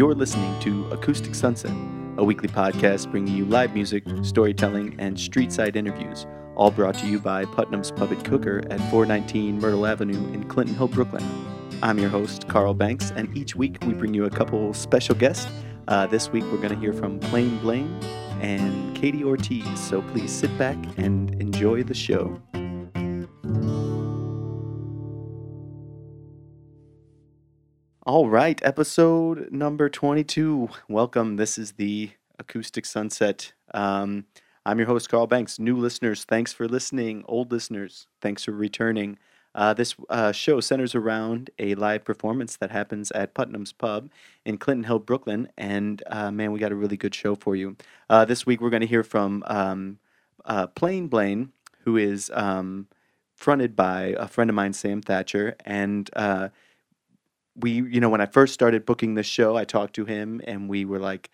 You're listening to Acoustic Sunset, a weekly podcast bringing you live music, storytelling, and street side interviews, all brought to you by Putnam's and Cooker at 419 Myrtle Avenue in Clinton Hill, Brooklyn. I'm your host, Carl Banks, and each week we bring you a couple special guests. Uh, this week we're going to hear from Plain Blaine and Katie Ortiz, so please sit back and enjoy the show. All right, episode number 22. Welcome. This is the Acoustic Sunset. Um, I'm your host, Carl Banks. New listeners, thanks for listening. Old listeners, thanks for returning. Uh, this uh, show centers around a live performance that happens at Putnam's Pub in Clinton Hill, Brooklyn. And uh, man, we got a really good show for you. Uh, this week, we're going to hear from um, uh, Plain Blaine, who is um, fronted by a friend of mine, Sam Thatcher. And uh, we, you know, when I first started booking the show, I talked to him and we were like,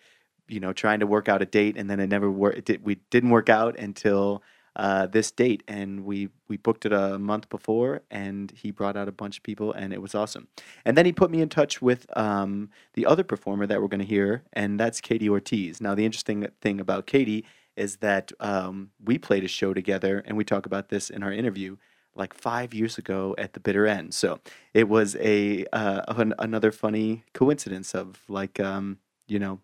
you know, trying to work out a date. And then it never worked. Did, we didn't work out until uh, this date, and we we booked it a month before, and he brought out a bunch of people, and it was awesome. And then he put me in touch with um, the other performer that we're going to hear, and that's Katie Ortiz. Now, the interesting thing about Katie is that um, we played a show together, and we talk about this in our interview like five years ago at the bitter end. So it was a uh, an, another funny coincidence of like um, you know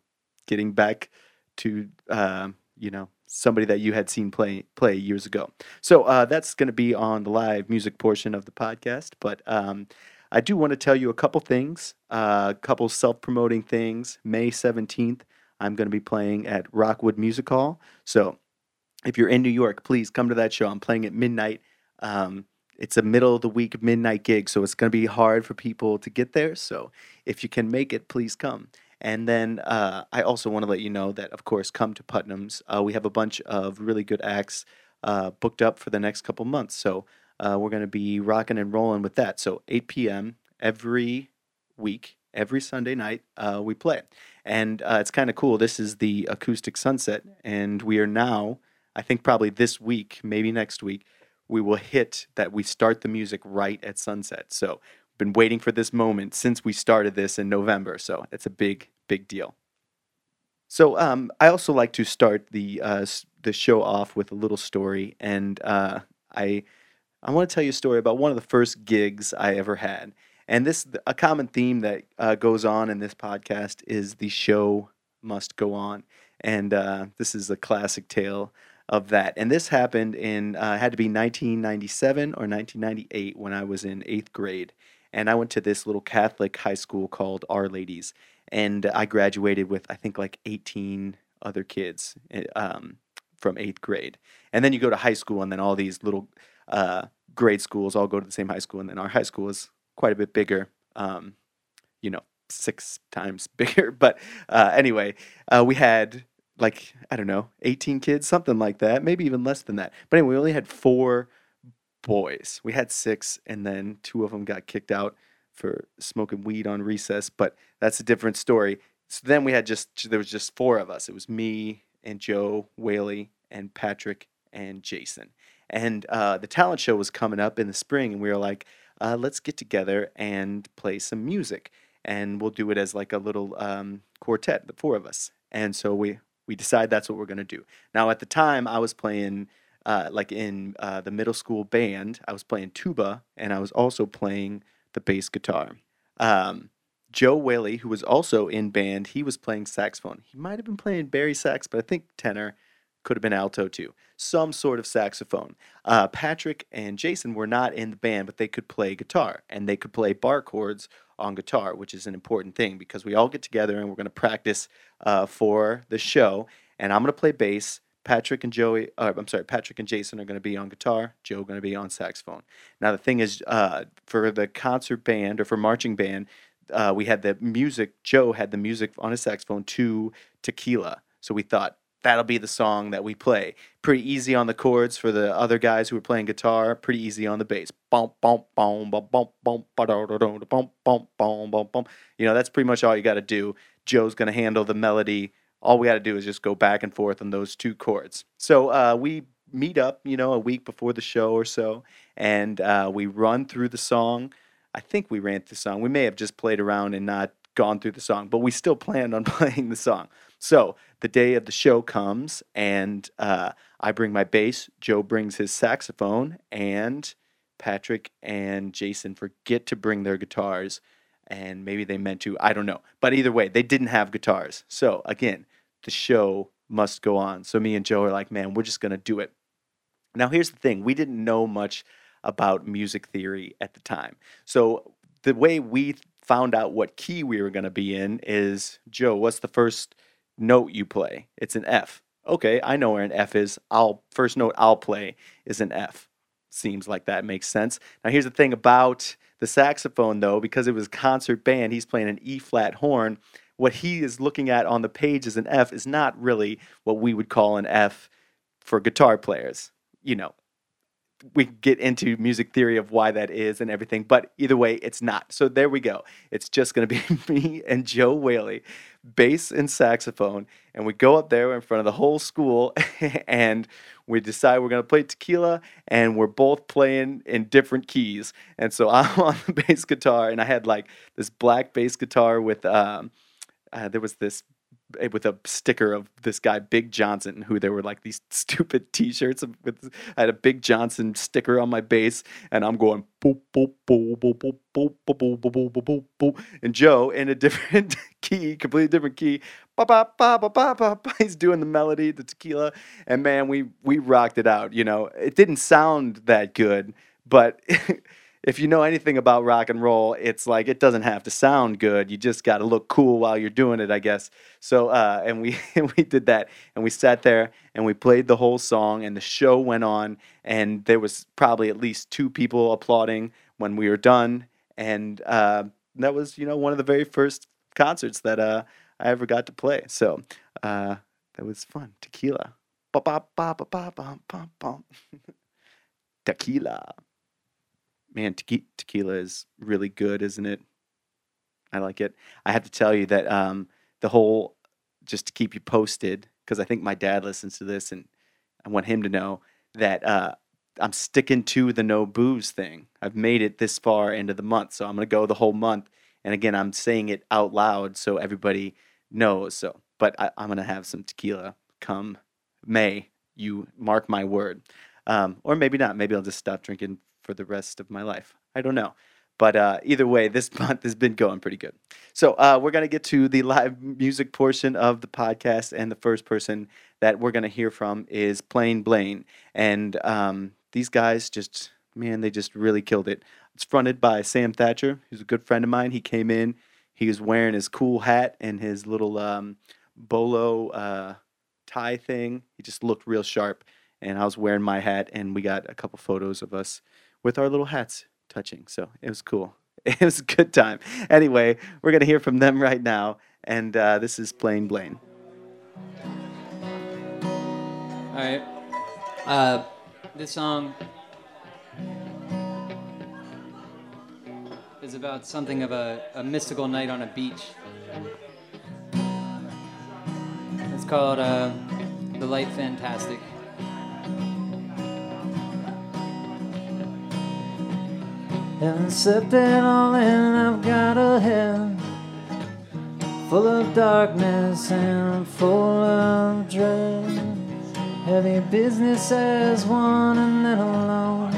getting back to uh, you know somebody that you had seen play play years ago. So uh, that's going to be on the live music portion of the podcast. But um, I do want to tell you a couple things, a uh, couple self promoting things. May seventeenth, I'm going to be playing at Rockwood Music Hall. So if you're in New York, please come to that show. I'm playing at midnight. Um, it's a middle of the week midnight gig, so it's going to be hard for people to get there. So if you can make it, please come. And then uh, I also want to let you know that, of course, come to Putnam's. Uh, we have a bunch of really good acts uh, booked up for the next couple months. So uh, we're going to be rocking and rolling with that. So 8 p.m. every week, every Sunday night, uh, we play. And uh, it's kind of cool. This is the Acoustic Sunset. And we are now, I think probably this week, maybe next week, we will hit that we start the music right at sunset. So been waiting for this moment since we started this in November. So it's a big, big deal. So um, I also like to start the uh, the show off with a little story, and uh, I I want to tell you a story about one of the first gigs I ever had. And this a common theme that uh, goes on in this podcast is the show must go on, and uh, this is a classic tale of that. And this happened in uh, had to be 1997 or 1998 when I was in eighth grade, and I went to this little Catholic high school called Our Ladies and I graduated with I think like 18 other kids eh, um, from eighth grade. And then you go to high school, and then all these little uh, grade schools all go to the same high school, and then our high school is quite a bit bigger. Um, you know, six times bigger. But uh, anyway, uh, we had like I don't know, 18 kids, something like that, maybe even less than that. But anyway, we only had four boys. We had six, and then two of them got kicked out for smoking weed on recess, but that's a different story. So then we had just there was just four of us. It was me and Joe Whaley and Patrick and Jason. And uh, the talent show was coming up in the spring, and we were like, uh, let's get together and play some music, and we'll do it as like a little um, quartet, the four of us. And so we we decide that's what we're gonna do. Now at the time, I was playing. Uh, like in uh, the middle school band, I was playing tuba and I was also playing the bass guitar. Um, Joe Whaley, who was also in band, he was playing saxophone. He might have been playing bari sax, but I think tenor could have been alto too. Some sort of saxophone. Uh, Patrick and Jason were not in the band, but they could play guitar and they could play bar chords on guitar, which is an important thing because we all get together and we're going to practice uh, for the show. And I'm going to play bass. Patrick and Joey, uh, I'm sorry, Patrick and Jason are going to be on guitar. Joe going to be on saxophone. Now the thing is, uh, for the concert band or for marching band, uh, we had the music. Joe had the music on his saxophone to Tequila. So we thought that'll be the song that we play. Pretty easy on the chords for the other guys who were playing guitar. Pretty easy on the bass. You know, that's pretty much all you got to do. Joe's going to handle the melody all we got to do is just go back and forth on those two chords. So uh, we meet up, you know, a week before the show or so, and uh, we run through the song. I think we ran through the song. We may have just played around and not gone through the song, but we still planned on playing the song. So the day of the show comes, and uh, I bring my bass. Joe brings his saxophone, and Patrick and Jason forget to bring their guitars, and maybe they meant to. I don't know. But either way, they didn't have guitars. So again, the show must go on. So me and Joe are like, man, we're just gonna do it. Now here's the thing: we didn't know much about music theory at the time. So the way we found out what key we were going to be in is Joe, what's the first note you play? It's an F. Okay, I know where an F is. I'll first note I'll play is an F. Seems like that makes sense. Now here's the thing about the saxophone though, because it was concert band, he's playing an E flat horn. What he is looking at on the page as an F is not really what we would call an F for guitar players. You know, we get into music theory of why that is and everything, but either way, it's not. So there we go. It's just going to be me and Joe Whaley, bass and saxophone, and we go up there in front of the whole school and we decide we're going to play tequila and we're both playing in different keys. And so I'm on the bass guitar and I had like this black bass guitar with um uh, there was this with a sticker of this guy Big Johnson, who there were like these stupid T-shirts with. I had a Big Johnson sticker on my bass, and I'm going boop boop boop boop boop boop boop boop boop boop boop boop, and Joe in a different key, completely different key. Ba ba ba ba ba ba. He's doing the melody, the tequila, and man, we we rocked it out. You know, it didn't sound that good, but. If you know anything about rock and roll, it's like it doesn't have to sound good. You just got to look cool while you're doing it, I guess. So, uh, and we we did that, and we sat there and we played the whole song, and the show went on, and there was probably at least two people applauding when we were done, and uh, that was you know one of the very first concerts that uh, I ever got to play. So uh, that was fun. Tequila. Ba ba ba ba ba ba ba. Tequila man, te- tequila is really good, isn't it? I like it. I have to tell you that um, the whole, just to keep you posted, because I think my dad listens to this, and I want him to know that uh, I'm sticking to the no booze thing. I've made it this far into the month, so I'm gonna go the whole month. And again, I'm saying it out loud so everybody knows. So, but I, am gonna have some tequila come May. You mark my word, um, or maybe not. Maybe I'll just stop drinking for the rest of my life. I don't know. But uh, either way, this month has been going pretty good. So uh, we're going to get to the live music portion of the podcast. And the first person that we're going to hear from is Plain Blaine. And um, these guys just, man, they just really killed it. It's fronted by Sam Thatcher, who's a good friend of mine. He came in, he was wearing his cool hat and his little um, bolo uh, tie thing. He just looked real sharp. And I was wearing my hat, and we got a couple photos of us with our little hats touching. So it was cool. It was a good time. Anyway, we're going to hear from them right now. And uh, this is Plain Blaine. All right. Uh, this song is about something of a, a mystical night on a beach. It's called uh, The Light Fantastic. And slept it all in. I've got a head full of darkness and full of dread. Heavy business as one and then alone.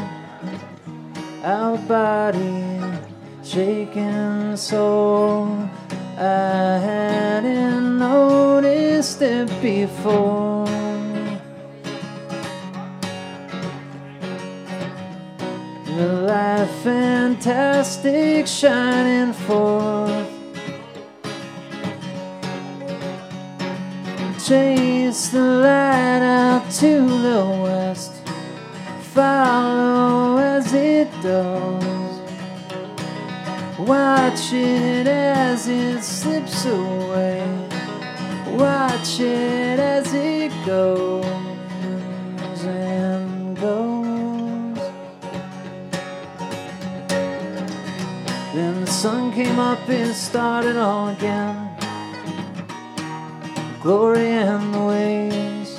Out body shaking soul. I hadn't noticed it before. Fantastic shining forth. Chase the light out to the west. Follow as it does. Watch it as it slips away. Watch it as it goes came up and started all again. Glory and the waves.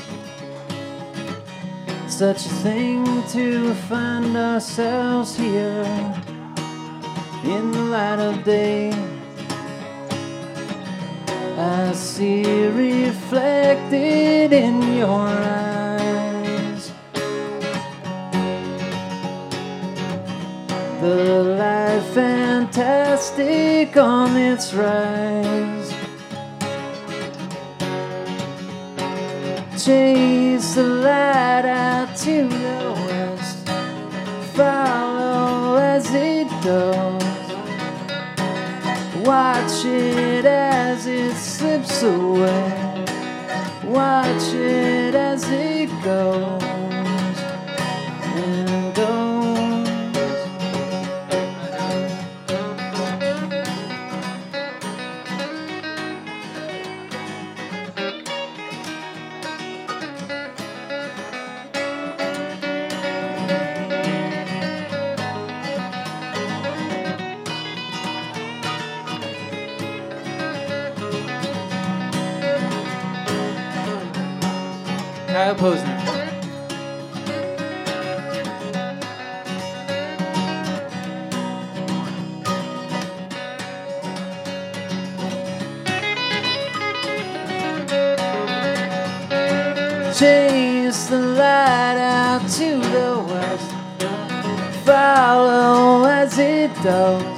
Such a thing to find ourselves here in the light of day. I see reflected in your eyes. Fantastic on its rise. Chase the light out to the west. Follow as it goes. Watch it as it slips away. Watch it as it goes Kyle Posner. Chase the light out to the west. Follow as it does.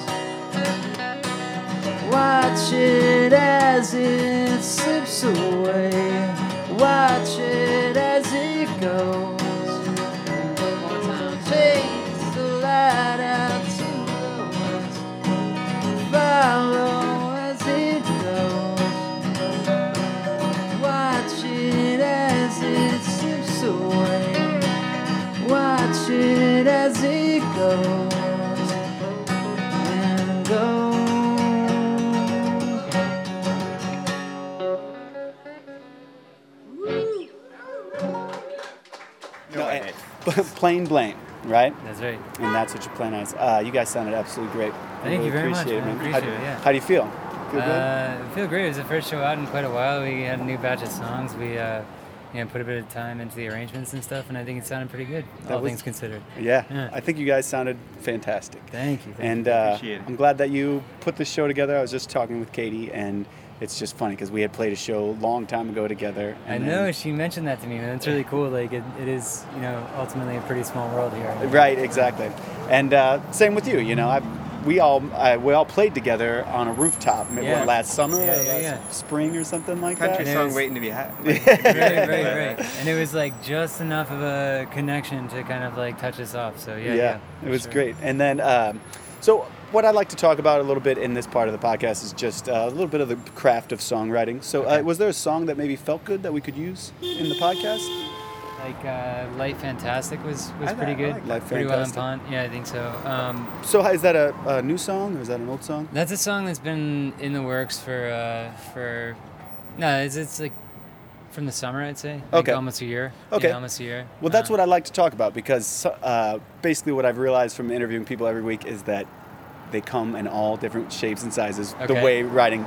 Plain Blaine, right? That's right. And that's what you're playing as. Uh, you guys sounded absolutely great. Thank you very much, appreciate man. It, man. Appreciate how, it, yeah. How do you feel? Feel good? Uh, I feel great. It was the first show out in quite a while. We had a new batch of songs. We uh, you know, put a bit of time into the arrangements and stuff, and I think it sounded pretty good, That all was- things considered. yeah, yeah. I think you guys sounded fantastic. Thank you. Thank And you. uh, I'm glad that you put this show together. I was just talking with Katie, and it's just funny because we had played a show a long time ago together. I know then- she mentioned that to me, and it's really cool. Like it, it is, you know, ultimately a pretty small world here. Right, exactly. And uh, same with you. You know, I, we all uh, we all played together on a rooftop what, Yeah. last summer, Yeah, or yeah, last yeah. spring or something like Country that. It song was- waiting to be had. right, right, right. And it was like just enough of a connection to kind of like touch us off. So yeah, yeah, it was sure. great. And then, um, so what I'd like to talk about a little bit in this part of the podcast is just uh, a little bit of the craft of songwriting. So, uh, was there a song that maybe felt good that we could use in the podcast? Like uh, Light Fantastic was was I pretty I good. like Light pretty well in Fantastic. Yeah, I think so. Um, So, is that a, a new song or is that an old song? That's a song that's been in the works for uh, for no, it's, it's like from the summer, I'd say. Like Okay. almost a year. Okay. Yeah, almost a year. Well, that's Um, what I like to talk about because uh, basically what I've realized from interviewing people every week is that they come in all different shapes and sizes. The way writing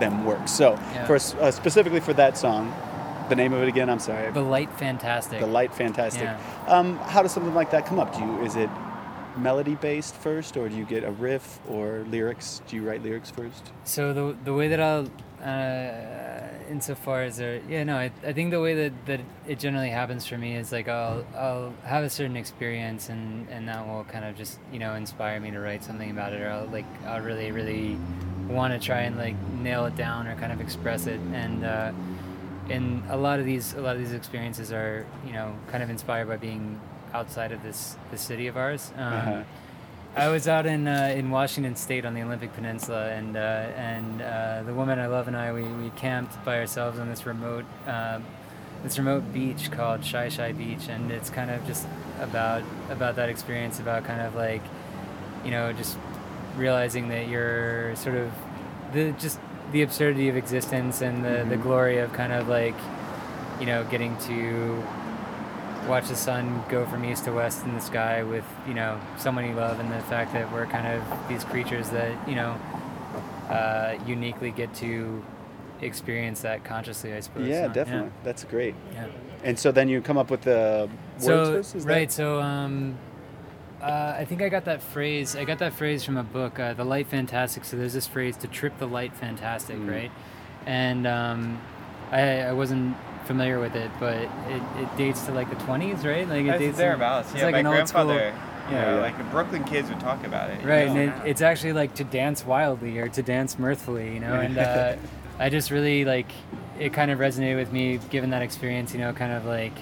them works. So, Yeah. for uh, specifically for that song, the name of it again. I'm sorry. The Light Fantastic. The light, fantastic. Yeah. Um, how does something like that come up? Do you is it melody based first, or do you get a riff or lyrics? Do you write lyrics first? So the the way that I'll, uh, insofar as there, yeah, no, I, I think the way that, that it generally happens for me is like I'll I'll have a certain experience and and that will kind of just you know inspire me to write something about it or I'll like I'll really really want to try and like nail it down or kind of express it and. Uh, and a lot of these a lot of these experiences are you know kind of inspired by being outside of this this city of ours. Um, Uh-huh. I was out in uh, in Washington State on the Olympic Peninsula, and uh, and uh, the woman I love and I we, we camped by ourselves on this remote um, this remote beach called Shi Shi Beach, and it's kind of just about about that experience, about kind of like you know just realizing that you're sort of the just the absurdity of existence and the, the Mhm. glory of kind of like you know getting to watch the sun go from east to west in the sky with you know someone you love and the fact that we're kind of these creatures that you know uh, uniquely get to experience that consciously i suppose yeah, Uh, definitely. That's great. yeah. And so then you come up with the words so right That? so um uh, I think I got that phrase. I got that phrase from a book, uh, "The Light Fantastic." So there's this phrase, "to trip the light fantastic," Mm. right? and um, I, I wasn't familiar with it, but it, it dates to like the 20s, right? Like it That's dates to- thereabouts. it's Yeah, like my an old school- grandfather, you Yeah, know, yeah. like the Brooklyn kids would talk about it. you Right, know? and it, it's actually like to dance wildly or to dance mirthfully, you know. And uh, I just really like it. Kind of resonated with me, given that experience. You know, kind of like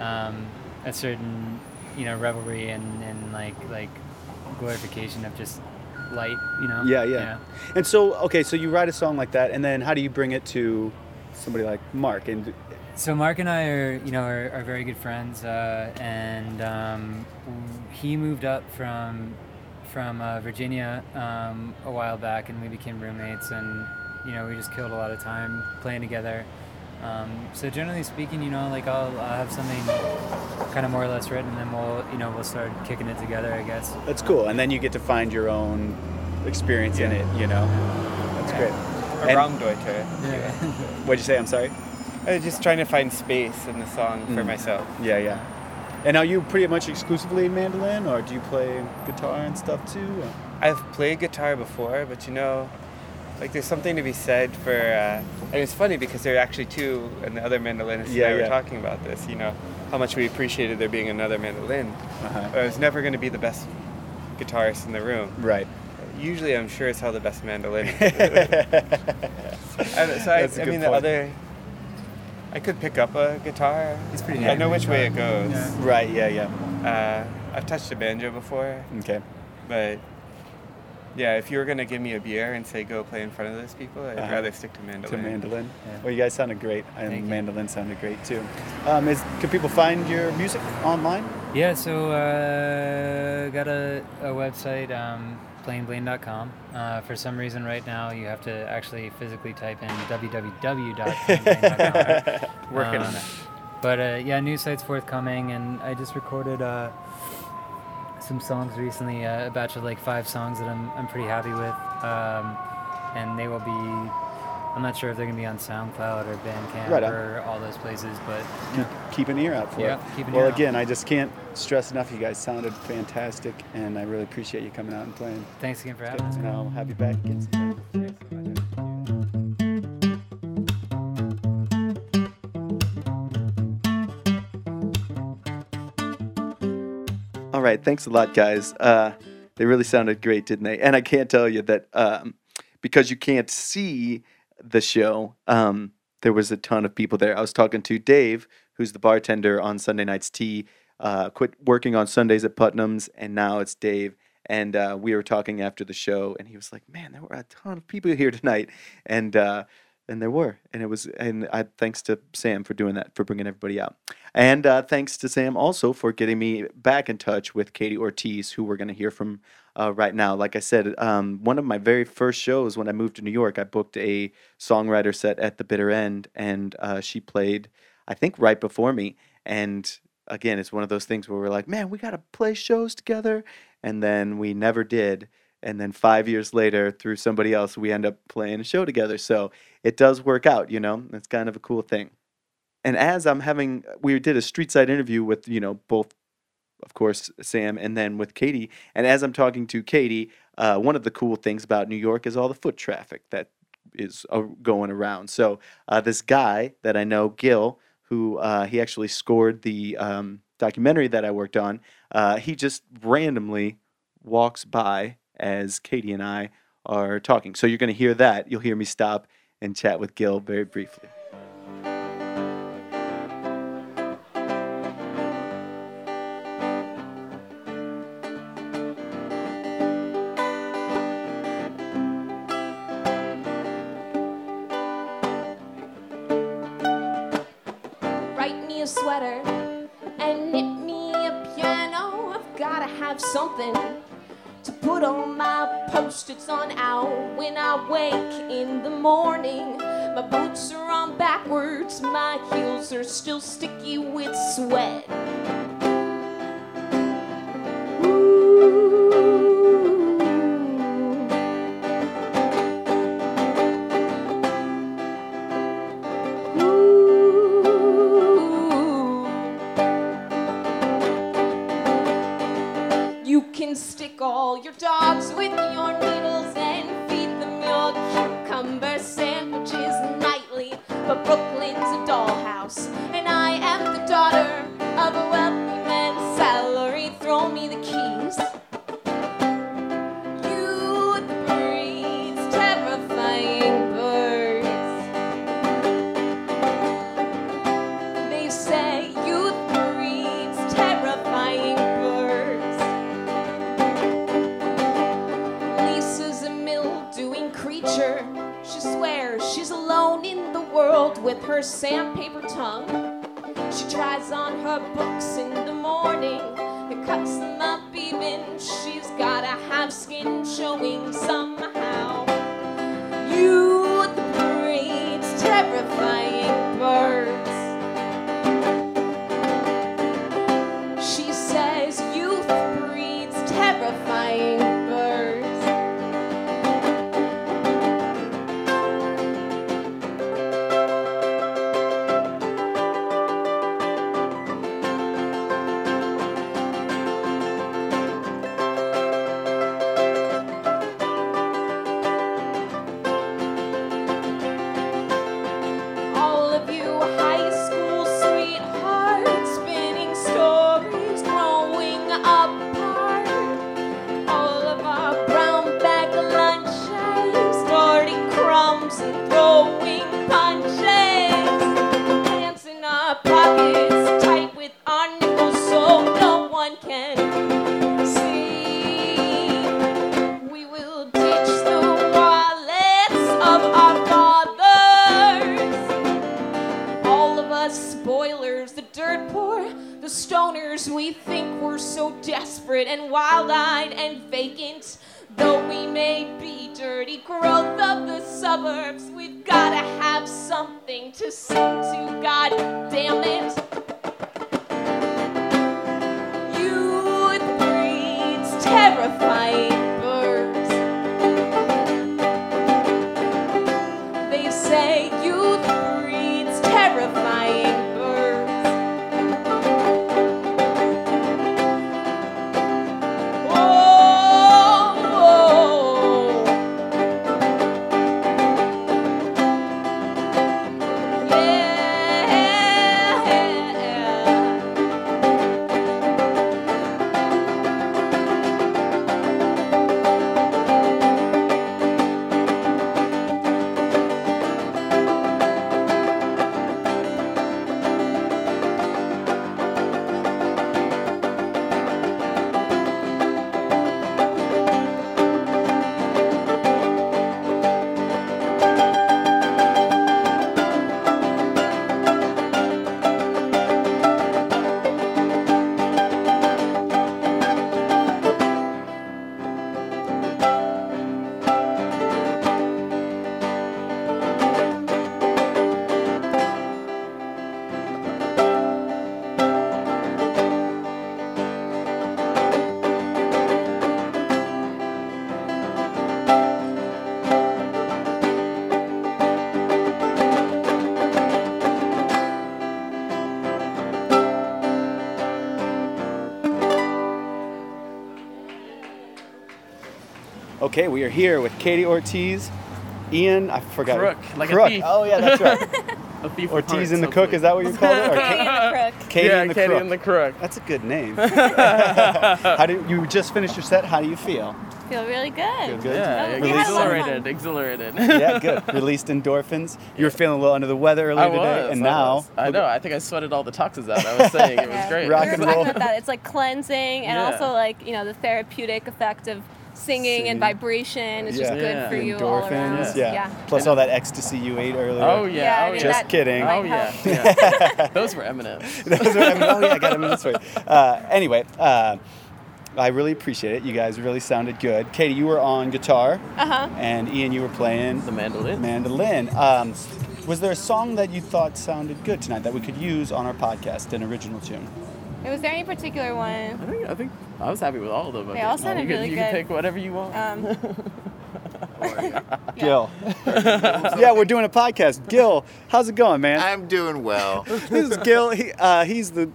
um, a certain you know revelry and, and like like glorification of just light. You know. Yeah, yeah. And so, okay, so you write a song like that, and then how do you bring it to somebody like Mark? And So Mark and I are, you know, are, are very good friends, uh, and um, he moved up from from uh, Virginia um, a while back, and we became roommates, and you know, we just killed a lot of time playing together. Um, so generally speaking, you know, like I'll, I'll have something kind of more or less written, and then we'll, you know, we'll start kicking it together, I guess. that's cool. And then you get to find your own experience in it, you know? That's great. Or And- Raumdeutsch. Yeah. What'd you say? I'm sorry? I was just trying to find space in the song for Mm. myself. Yeah, yeah. And are you pretty much exclusively mandolin, or do you play guitar and stuff too? I've played guitar before, but you know, like there's something to be said for. Uh, and it's funny because there are actually two, and the other mandolinists Yeah, and I yeah. were talking about this. You know, how much we appreciated there being another mandolin. Uh-huh. But I was never going to be the best guitarist in the room. Right. Usually, I'm sure it's how the best mandolin. And so I, That's a I good mean, the other. I could pick up a guitar. It's pretty I know which way it goes. Yeah. right, yeah, yeah. Uh, I've touched a banjo before, Okay. but yeah, if you were gonna give me a beer and say go play in front of those people, I'd Uh-huh. rather stick to mandolin. To mandolin. mandolin. Yeah. Well, you guys sounded great, and Thank you. mandolin sounded great too. Um, is, can people find your music online? Yeah, so uh, got a, a website, um, plainblaine.com. Uh, for some reason, right now, you have to actually physically type in www.plainblaine.com. Working on Um, it. But uh, yeah, new site's forthcoming, and I just recorded uh, some songs recently, uh, a batch of like five songs that I'm, I'm pretty happy with. Um, and they will be, I'm not sure if they're going to be on SoundCloud or Bandcamp Right or all those places, but Keep, keep an ear out for Yeah, it. keep an well, ear out. again, I just can't stress enough. You guys sounded fantastic, and I really appreciate you coming out and playing. thanks again for having me. And I'll have you back again. All right, thanks a lot, guys. Uh, they really sounded great, didn't they? And I can't tell you that um, because you can't see the show, um, there was a ton of people there. I was talking to Dave, who's the bartender on Sunday Night's Tea, uh, quit working on Sundays at Putnam's, and now it's Dave. And uh, we were talking after the show, and he was like, "Man, there were a ton of people here tonight," and uh, and there were, and it was, and I thanks to Sam for doing that, for bringing everybody out. And uh, thanks to Sam also for getting me back in touch with Katie Ortiz, who we're going to hear from uh, right now. Like I said, um, one of my very first shows when I moved to New York, I booked a songwriter set at the bitter end, and uh, she played, I think, right before me. And again, it's one of those things where we're like, man, we got to play shows together. And then we never did. And then five years later, through somebody else, we end up playing a show together. So it does work out, you know? It's kind of a cool thing and as I'm having, we did a street side interview with, you know, both, of course, Sam and then with Katie. And as I'm talking to Katie, uh, one of the cool things about New York is all the foot traffic that is uh, going around. So uh, this guy that I know, Gil, who uh, he actually scored the um, documentary that I worked on, uh, he just randomly walks by as Katie and I are talking. So you're going to hear that. You'll hear me stop and chat with Gil very briefly. Write me a sweater and knit me a piano. I've gotta have something put on my post-its on out when I wake in the morning. My boots are on backwards, my heels are still sticky with sweat. Okay, we are here with Katie Ortiz, Ian. I forgot. Crook, like a Crook. thief. Oh yeah, that's right. A thief of Ortiz hearts, and the Cook. Is that what you call it? Or Katie Katie, and the Crook. Katie yeah, and the Katie Crook. and the Crook. That's a good name. How do you just finished your set? How do you feel? Feel really good. Feel good? Yeah, Oh, we had a lot of exhilarated, exhilarated. yeah, good. Released endorphins. You were feeling a little under the weather earlier I today, and I now was. I know. I think I sweated all the toxins out. I was saying it was Yeah. great. Rock we were and talking roll. about that. It's like cleansing and Yeah. also like, you know, the therapeutic effect of singing, Singing. and vibration. It's just Yeah. good Yeah. for you all around. endorphins. Yeah. yeah. Plus all that ecstasy you ate earlier. Oh yeah. Yeah, I oh, mean. Just that kidding. might Oh yeah. help. yeah. Those were eminent. Those are- I mean, oh yeah, I got them in this way. Uh, anyway, uh, I really appreciate it. You guys really sounded good. Katie, you were on guitar, Uh-huh. and Ian, you were playing The mandolin. mandolin. Um, was there a song that you thought sounded good tonight that we could use on our podcast, an original tune? Was there any particular one? I think I think I was happy with all of them. I They all sounded you could, really you good. can pick whatever you want. Um, Gil. yeah, we're doing a podcast. Gil, how's it going, man? I'm doing well. this is Gil. He, uh, he's the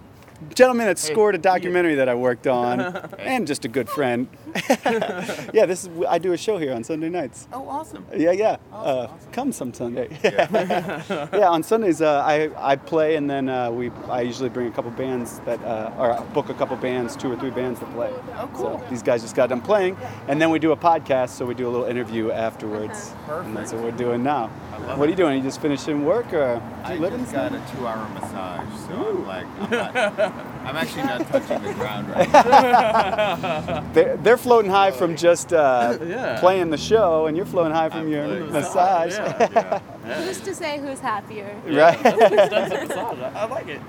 gentleman that scored a documentary that I worked on, and just a good friend. yeah, this is. I do a show here on Sunday nights. Oh, awesome. Yeah, yeah. uh, Come some Sunday. yeah, on Sundays uh, I I play, and then uh, we I usually bring a couple bands that uh, or book a couple bands, two or three bands to play. Oh, cool. So these guys just got done playing, and then we do a podcast, so we do a little interview afterwards. And that's what we're doing now. I love What are you doing? Are you just finishing work, or do I you live in just got a two-hour massage, so I'm like, I'm not, I'm actually not touching the ground right now. They're, they're floating high from just uh, Yeah. playing the show, and you're floating high from I'm your floating. massage. Yeah. Who's to say who's happier? right? That's a massage. I I like it.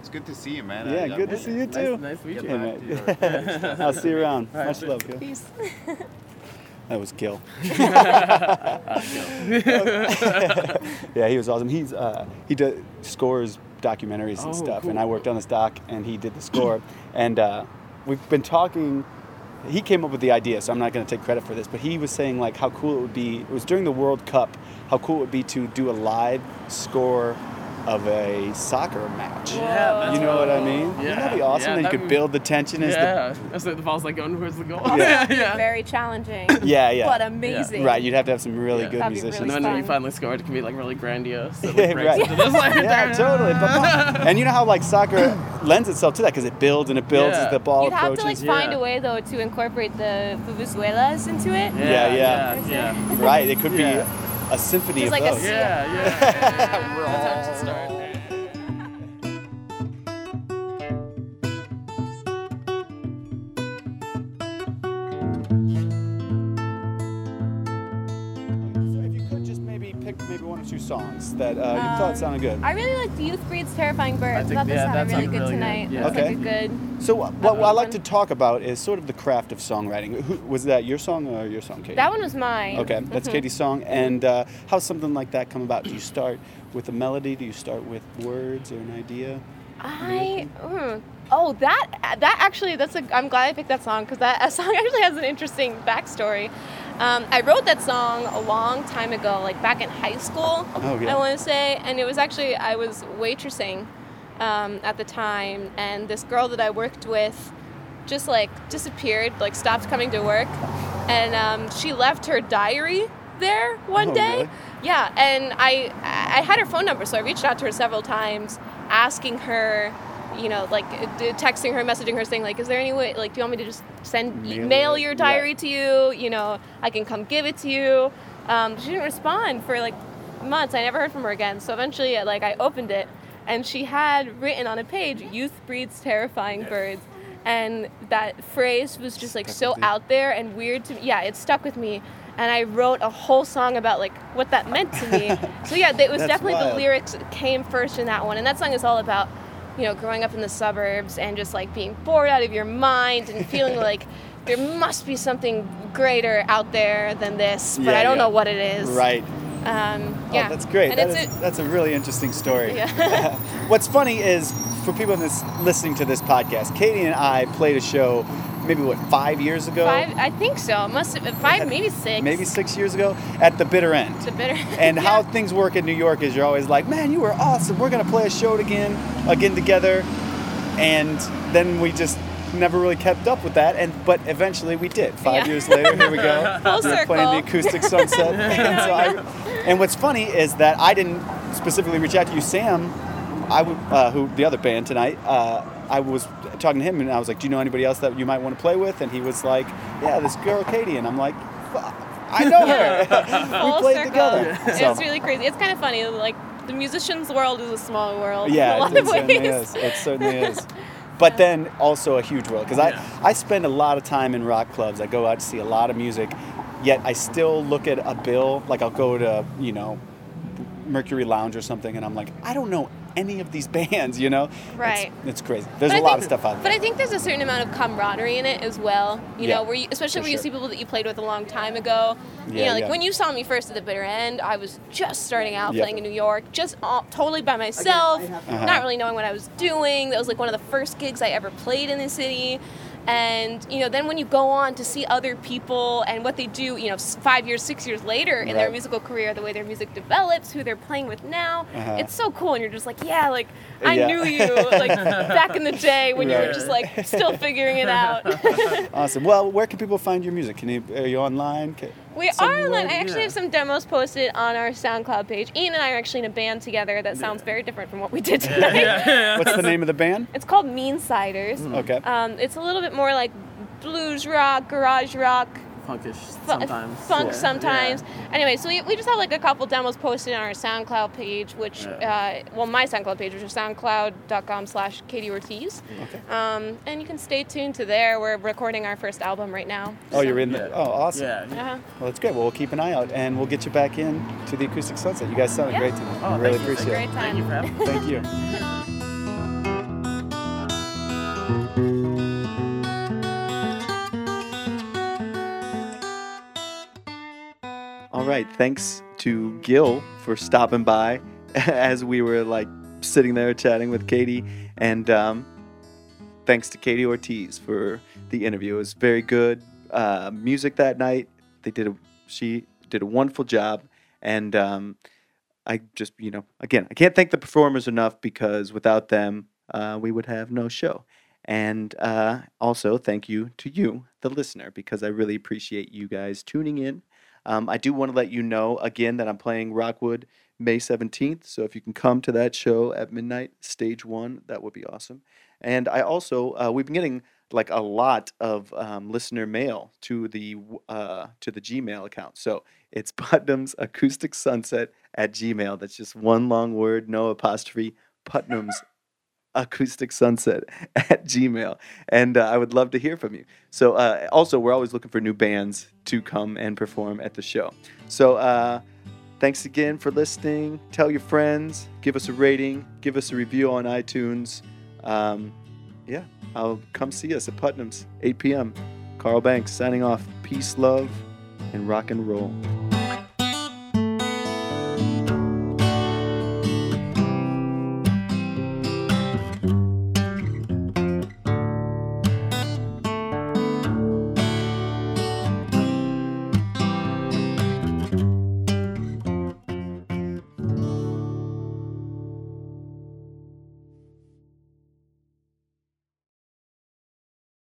It's good to see you, man. Yeah, I- good to see you too. Nice, nice to meet you. Yeah, back mate. to your- I'll see you around. right, Much sure. love, Gil. Peace. That was Gil. Yeah, he was awesome. He's uh, he does scores documentaries and Oh, stuff, cool. and I worked on this doc, and he did the score. and uh, we've been talking. He came up with the idea, so I'm not going to take credit for this. But he was saying like how cool it would be. It was during the World Cup. How cool it would be to do a live score of a soccer match. Yeah, You know what I mean? Yeah, Wouldn't that be awesome? yeah, and you could be- build the tension as Yeah. So the ball's like going towards the goal. Yeah. yeah. Very challenging. yeah, yeah. But amazing. Right, you'd have to have some really Yeah. good That'd be musicians. And really then when you finally score, it can be like really grandiose. It Yeah, right. into yeah, totally. But- and you know how like soccer lends itself to that because it builds and it builds as the ball You'd have to like find Yeah. a way though to incorporate the vuvuzelas into it. Yeah, yeah. yeah, yeah. right, it could Yeah. be a symphony Just of like a both. Yeah, yeah. That's how it should start. So if you could just maybe pick maybe one or two songs that uh, you thought Um, sounded good. I really like Youth Breeds Terrifying Birds. I, think- thought yeah, that sounded really good really good. tonight. Yeah. That's Okay. like a good. So what, what I like to talk about is sort of the craft of songwriting. Who, was that your song or your song, Katie? That one was mine. Okay, that's Mhm. Katie's song. And uh, how something like that come about? Do you start with a melody? Do you start with words or an idea? I mm, oh that that actually that's a I'm glad I picked that song because that song actually has an interesting backstory. Um, I wrote that song a long time ago, like back in high school. Oh, yeah. I want to say, and it was actually I was waitressing um, at the time, and this girl that I worked with just like disappeared, like stopped coming to work, and um, she left her diary there one Oh, day. really? Yeah, and I I had her phone number, so I reached out to her several times, asking her, you know, like texting her, messaging her, saying like, is there any way, like, do you want me to just send Mail mail, your Yeah. diary to you? You know, I can come give it to you. Um, she didn't respond for like months. I never heard from her again. So eventually, like, I opened it, and she had written on a page, "Youth breeds terrifying birds." And that phrase was just like Stuck so out there and weird to me. Yeah, it stuck with me and I wrote a whole song about like what that meant to me. so yeah, it was That's definitely wild. the lyrics came first in that one, and that song is all about you know growing up in the suburbs and just like being bored out of your mind and feeling like there must be something greater out there than this, but Yeah, I don't yeah. know what it is. Right. Um, Oh, yeah. that's great. And That it's is- that's a really interesting story. Yeah. What's funny is for people in this listening to this podcast, Katie and I played a show maybe what five years ago, five. I think so. It must have been five, maybe six. maybe six years ago at the Bitter End. The bitter. End. And Yeah. how things work in New York is you're always like, man, you were awesome. We're gonna play a show again, again together, and then we just never really kept up with that. And but eventually we did. Five Yeah. years later, here we go. Full We're playing the acoustic sunset. and, so I, and what's funny is that I didn't specifically reach out to you, Sam. I w- uh, who the other band tonight. Uh, I was talking to him and I was like, "Do you know anybody else that you might want to play with?" And he was like, "Yeah, this girl Katie." And I'm like, "I know her. Full we played circle. together." So- It's really crazy. It's kind of funny. Like the musician's world is a small world. Yeah, in a lot it, of certainly ways. is. It certainly is. But then also a huge world because I, I spend a lot of time in rock clubs. I go out to see a lot of music, yet I still look at a bill. Like I'll go to you know Mercury Lounge or something, and I'm like, I don't know any of these bands. You know, Right. It's, crazy. There's But a I lot think- of stuff out there. But. I think there's a certain amount of camaraderie in it as well. You Yeah, know, where you, especially for where you see people that you played with a long time ago. you know, like yeah. when you saw me first at the bitter end, I was just starting out Yeah. playing in New York, just all, totally by myself, Uh-huh. not really knowing what I was doing. That was like one of the first gigs I ever played in the city. And you know, then when you go on to see other people and what they do, you know, five years, six years later in their musical career, the way their music develops, who they're playing with now, Uh-huh. it's so cool. And you're just like, yeah, like I Yeah. knew you like back in the day when you were just like still figuring it out. awesome. Well, where can people find your music? Can you are you online? Ca- we are somewhere? online. I actually Yeah. have some demos posted on our SoundCloud page. Ian and I are actually in a band together that sounds very different from what we did tonight. What's the name of the band? It's called Mean Siders. Okay. Um, it's a little bit more like blues rock, garage rock, funkish fu- sometimes. funk Yeah, sometimes. yeah. Anyway, so we, we just have like a couple demos posted on our SoundCloud page, which, uh, well, my SoundCloud page, which is soundcloud.com slash Katie Ortiz. Okay. Um, and you can stay tuned to there. We're recording our first album right now. Oh, you're in Yeah. there. Oh, awesome. Yeah. Uh-huh. Well, that's great. Well, we'll keep an eye out, and we'll get you back in to the Acoustic Sunset. You guys sounded Yeah. great tonight. Oh, we really thank you. It's a appreciate great it. time. Thank you Thanks to Gil for stopping by as we were like sitting there chatting with Katie. And um, thanks to Katie Ortiz for the interview. It was very good uh, music that night. They did a, she did a wonderful job. And um, I just, you know, again, I can't thank the performers enough because without them, uh, we would have no show. And uh, also, thank you to you, the listener, because I really appreciate you guys tuning in. Um, I do want to let you know again that I'm playing Rockwood May 17th. So if you can come to that show at midnight, stage one, that would be awesome. And I also, uh, we've been getting like a lot of um, listener mail to the uh, to the Gmail account. So it's Putnam's Acoustic Sunset at Gmail. That's just one long word, no apostrophe. Putnam's acoustic sunset at gmail and uh, i would love to hear from you. So uh, also we're always looking for new bands to come and perform at the show. So uh, thanks again for listening. Tell your friends give us a rating give us a review on itunes. Um, yeah i'll come see us at putnam's 8 p.m carl banks signing off. Peace love and rock and roll